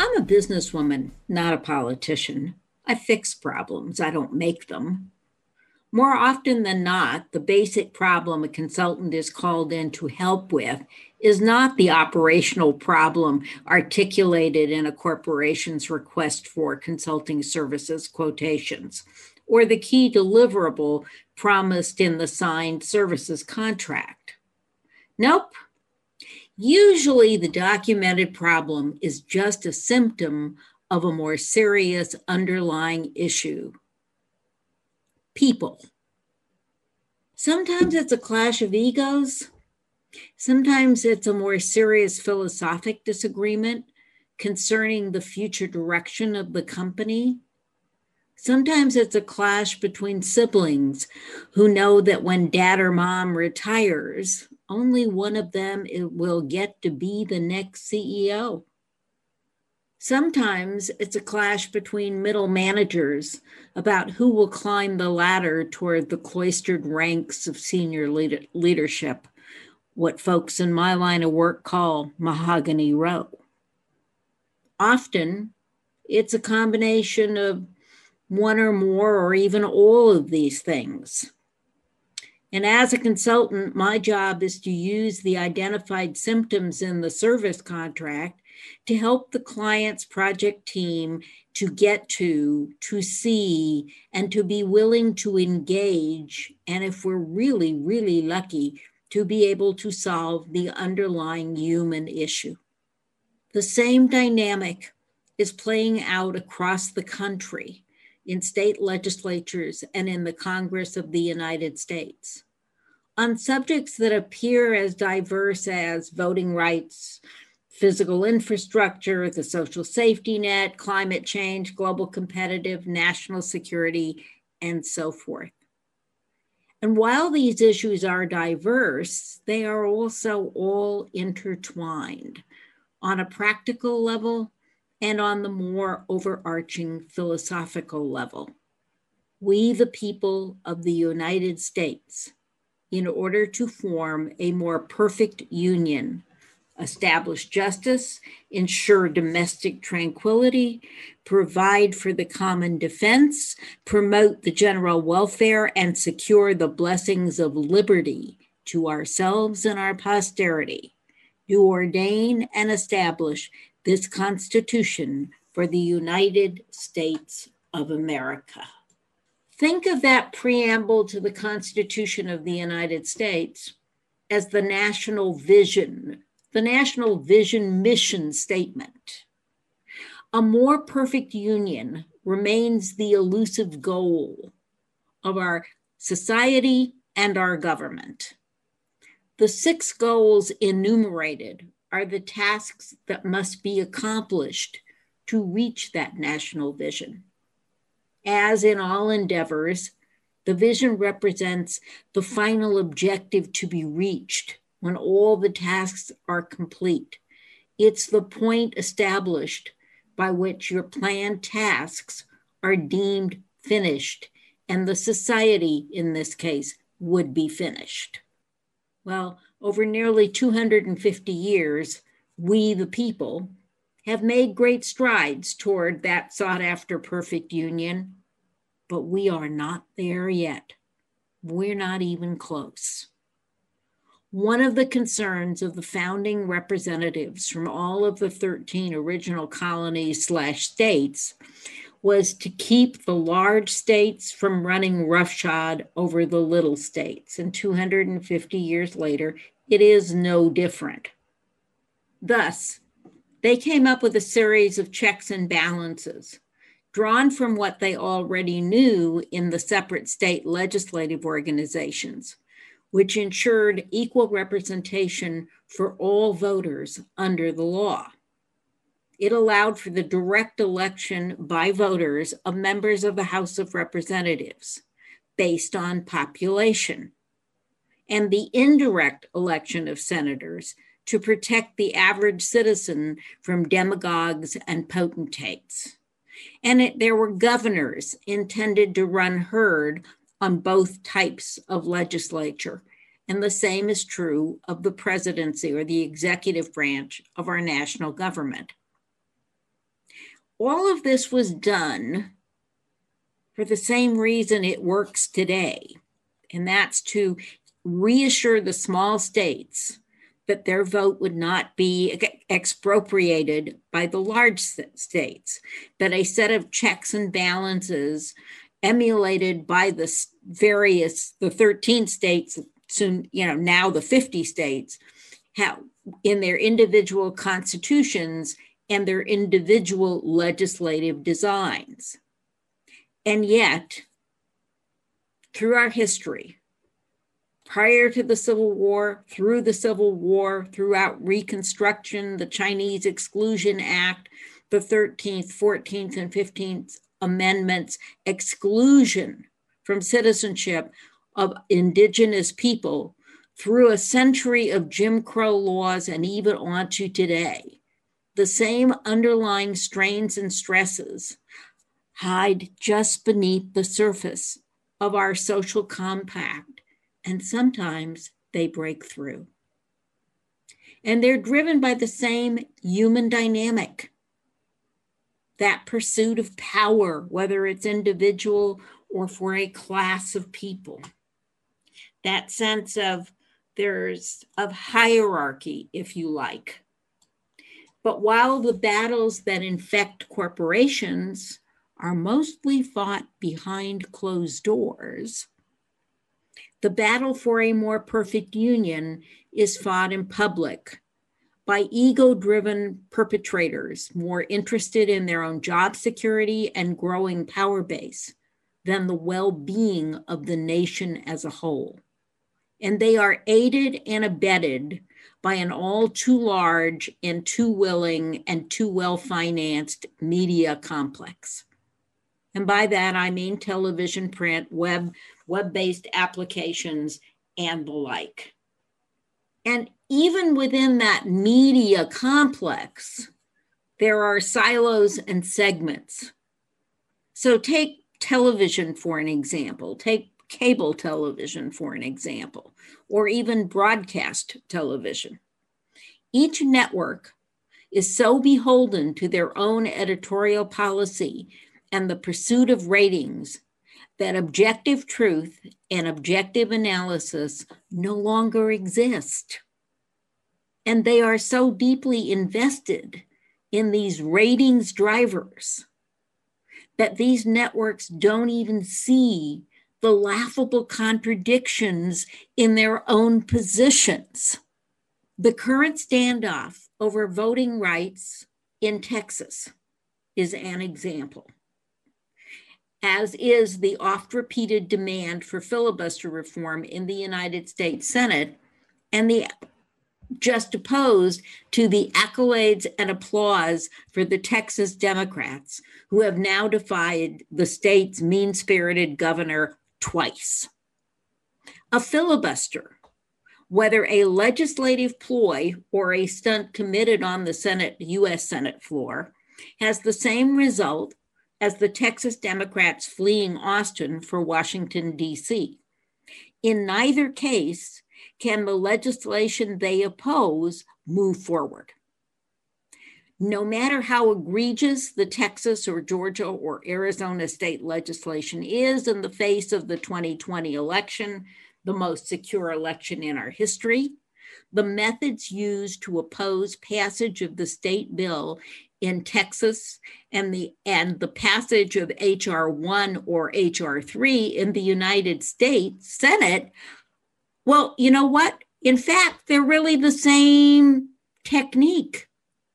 I'm a businesswoman, not a politician. I fix problems, I don't make them. More often than not, the basic problem a consultant is called in to help with is not the operational problem articulated in a corporation's request for consulting services quotations or the key deliverable promised in the signed services contract. Nope. Usually, the documented problem is just a symptom of a more serious underlying issue people. Sometimes it's a clash of egos. Sometimes it's a more serious philosophic disagreement concerning the future direction of the company. Sometimes it's a clash between siblings who know that when dad or mom retires, only one of them will get to be the next CEO. Sometimes it's a clash between middle managers about who will climb the ladder toward the cloistered ranks of senior lead- leadership, what folks in my line of work call mahogany row. Often it's a combination of one or more or even all of these things. And as a consultant, my job is to use the identified symptoms in the service contract to help the client's project team to get to, to see, and to be willing to engage. And if we're really, really lucky, to be able to solve the underlying human issue. The same dynamic is playing out across the country in state legislatures and in the Congress of the United States on subjects that appear as diverse as voting rights, physical infrastructure, the social safety net, climate change, global competitive, national security, and so forth. And while these issues are diverse, they are also all intertwined on a practical level and on the more overarching philosophical level. We, the people of the United States, in order to form a more perfect union, establish justice, ensure domestic tranquility, provide for the common defense, promote the general welfare, and secure the blessings of liberty to ourselves and our posterity, do ordain and establish this Constitution for the United States of America. Think of that preamble to the Constitution of the United States as the national vision, the national vision mission statement. A more perfect union remains the elusive goal of our society and our government. The six goals enumerated are the tasks that must be accomplished to reach that national vision. As in all endeavors, the vision represents the final objective to be reached when all the tasks are complete. It's the point established by which your planned tasks are deemed finished, and the society, in this case, would be finished. Well, over nearly 250 years, we, the people, have made great strides toward that sought after perfect union, but we are not there yet. We're not even close. One of the concerns of the founding representatives from all of the 13 original colonies slash states was to keep the large states from running roughshod over the little states. And 250 years later, it is no different. Thus, they came up with a series of checks and balances drawn from what they already knew in the separate state legislative organizations, which ensured equal representation for all voters under the law. It allowed for the direct election by voters of members of the House of Representatives based on population, and the indirect election of senators to protect the average citizen from demagogues and potentates. And it, there were governors intended to run herd on both types of legislature. And the same is true of the presidency or the executive branch of our national government. All of this was done for the same reason it works today, and that's to reassure the small states that their vote would not be expropriated by the large states, that a set of checks and balances emulated by the various, the 13 states, soon, you know, now the 50 states, have in their individual constitutions and their individual legislative designs. And yet, through our history, prior to the Civil War, through the Civil War, throughout Reconstruction, the Chinese Exclusion Act, the 13th, 14th, and 15th Amendments, exclusion from citizenship of indigenous people through a century of Jim Crow laws and even on to today. The same underlying strains and stresses hide just beneath the surface of our social compact and sometimes they break through. And they're driven by the same human dynamic that pursuit of power, whether it's individual or for a class of people. That sense of there's of hierarchy, if you like. But while the battles that infect corporations are mostly fought behind closed doors, the battle for a more perfect union is fought in public by ego driven perpetrators more interested in their own job security and growing power base than the well being of the nation as a whole. And they are aided and abetted by an all too large and too willing and too well financed media complex. And by that, I mean television, print, web, web based applications, and the like. And even within that media complex, there are silos and segments. So take television for an example, take cable television for an example, or even broadcast television. Each network is so beholden to their own editorial policy and the pursuit of ratings that objective truth and objective analysis no longer exist. And they are so deeply invested in these ratings drivers that these networks don't even see the laughable contradictions in their own positions. The current standoff over voting rights in Texas is an example as is the oft repeated demand for filibuster reform in the United States Senate, and the just opposed to the accolades and applause for the Texas Democrats, who have now defied the state's mean spirited governor twice. A filibuster, whether a legislative ploy or a stunt committed on the Senate, US Senate floor, has the same result as the Texas Democrats fleeing Austin for Washington, D.C. In neither case can the legislation they oppose move forward. No matter how egregious the Texas or Georgia or Arizona state legislation is in the face of the 2020 election, the most secure election in our history, the methods used to oppose passage of the state bill in Texas and the and the passage of HR 1 or HR 3 in the United States Senate well you know what? In fact they're really the same technique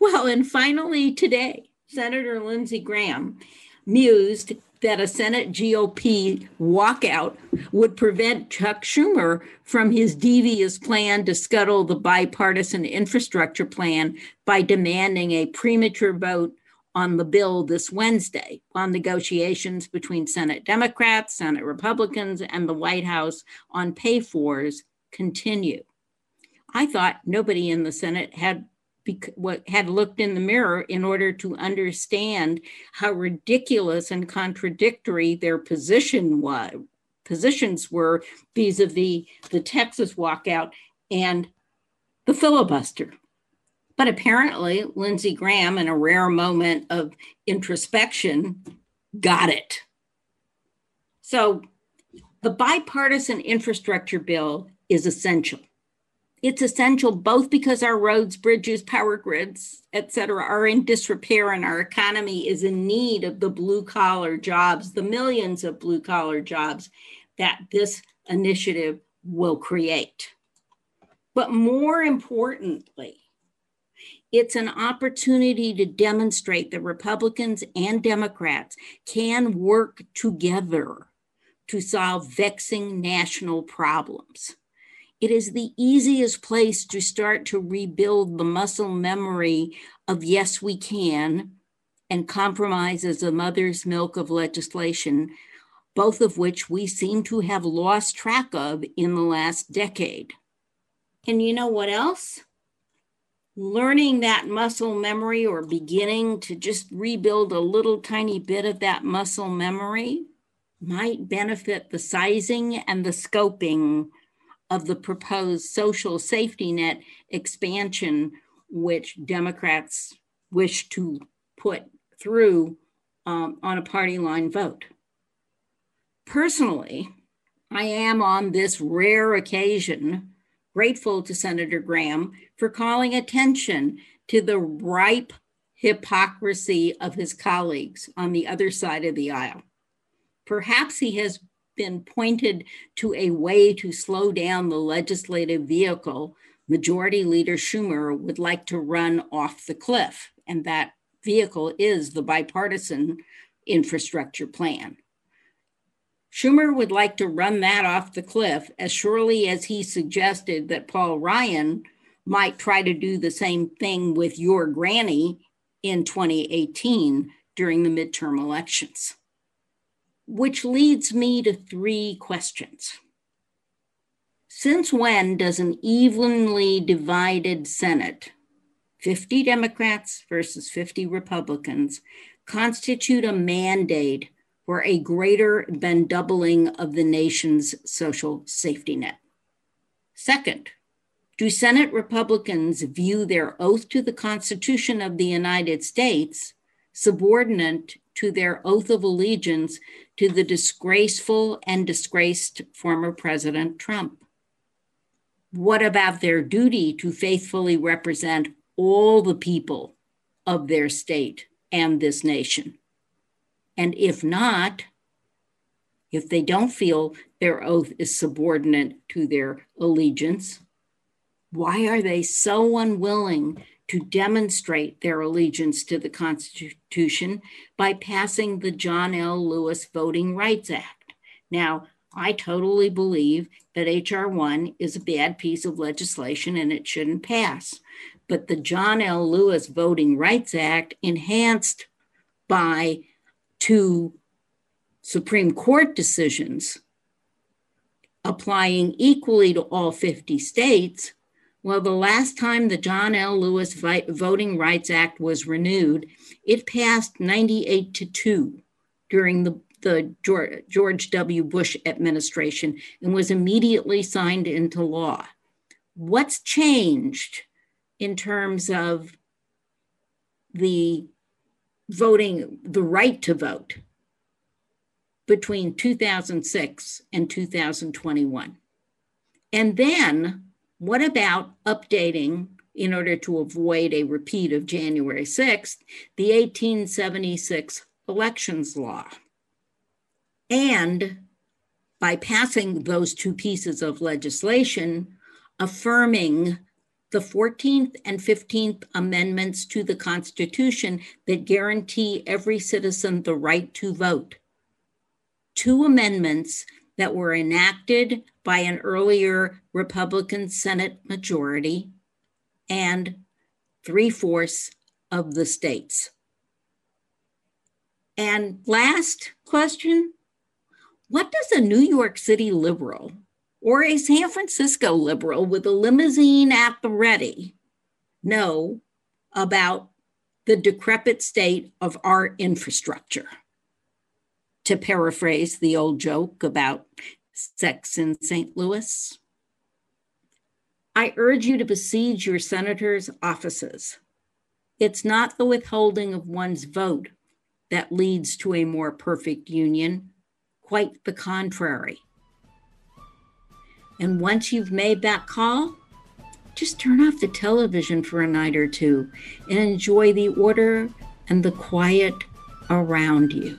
well and finally today Senator Lindsey Graham mused that a Senate GOP walkout would prevent Chuck Schumer from his devious plan to scuttle the bipartisan infrastructure plan by demanding a premature vote on the bill this Wednesday while negotiations between Senate Democrats, Senate Republicans, and the White House on pay fors continue. I thought nobody in the Senate had what had looked in the mirror in order to understand how ridiculous and contradictory their position was positions were vis-a-vis the Texas walkout and the filibuster. But apparently, Lindsey Graham, in a rare moment of introspection, got it. So the bipartisan infrastructure bill is essential it's essential both because our roads, bridges, power grids, et cetera, are in disrepair and our economy is in need of the blue collar jobs, the millions of blue collar jobs that this initiative will create. But more importantly, it's an opportunity to demonstrate that Republicans and Democrats can work together to solve vexing national problems it is the easiest place to start to rebuild the muscle memory of yes, we can, and compromise as a mother's milk of legislation, both of which we seem to have lost track of in the last decade. And you know what else? Learning that muscle memory or beginning to just rebuild a little tiny bit of that muscle memory might benefit the sizing and the scoping of the proposed social safety net expansion, which Democrats wish to put through um, on a party line vote. Personally, I am on this rare occasion grateful to Senator Graham for calling attention to the ripe hypocrisy of his colleagues on the other side of the aisle. Perhaps he has been pointed to a way to slow down the legislative vehicle Majority Leader Schumer would like to run off the cliff. And that vehicle is the bipartisan infrastructure plan. Schumer would like to run that off the cliff as surely as he suggested that Paul Ryan might try to do the same thing with your granny in 2018 during the midterm elections which leads me to three questions. Since when does an evenly divided Senate, 50 Democrats versus 50 Republicans, constitute a mandate for a greater than doubling of the nation's social safety net? Second, do Senate Republicans view their oath to the Constitution of the United States subordinate to their oath of allegiance to the disgraceful and disgraced former President Trump? What about their duty to faithfully represent all the people of their state and this nation? And if not, if they don't feel their oath is subordinate to their allegiance, why are they so unwilling to demonstrate their allegiance to the Constitution by passing the John L. Lewis Voting Rights Act. Now, I totally believe that H.R. 1 is a bad piece of legislation and it shouldn't pass. But the John L. Lewis Voting Rights Act, enhanced by two Supreme Court decisions applying equally to all 50 states, well, the last time the John L. Lewis Voting Rights Act was renewed, it passed 98 to 2 during the, the George W. Bush administration and was immediately signed into law. What's changed in terms of the voting, the right to vote between 2006 and 2021? And then what about updating, in order to avoid a repeat of January 6th, the 1876 elections law? And by passing those two pieces of legislation, affirming the 14th and 15th Amendments to the Constitution that guarantee every citizen the right to vote two amendments that were enacted by an earlier Republican Senate majority and three fourths of the states. And last question What does a New York City liberal or a San Francisco liberal with a limousine at the ready know about the decrepit state of our infrastructure? To paraphrase the old joke about sex in St. Louis. I urge you to besiege your senators' offices. It's not the withholding of one's vote that leads to a more perfect union, quite the contrary. And once you've made that call, just turn off the television for a night or two and enjoy the order and the quiet around you.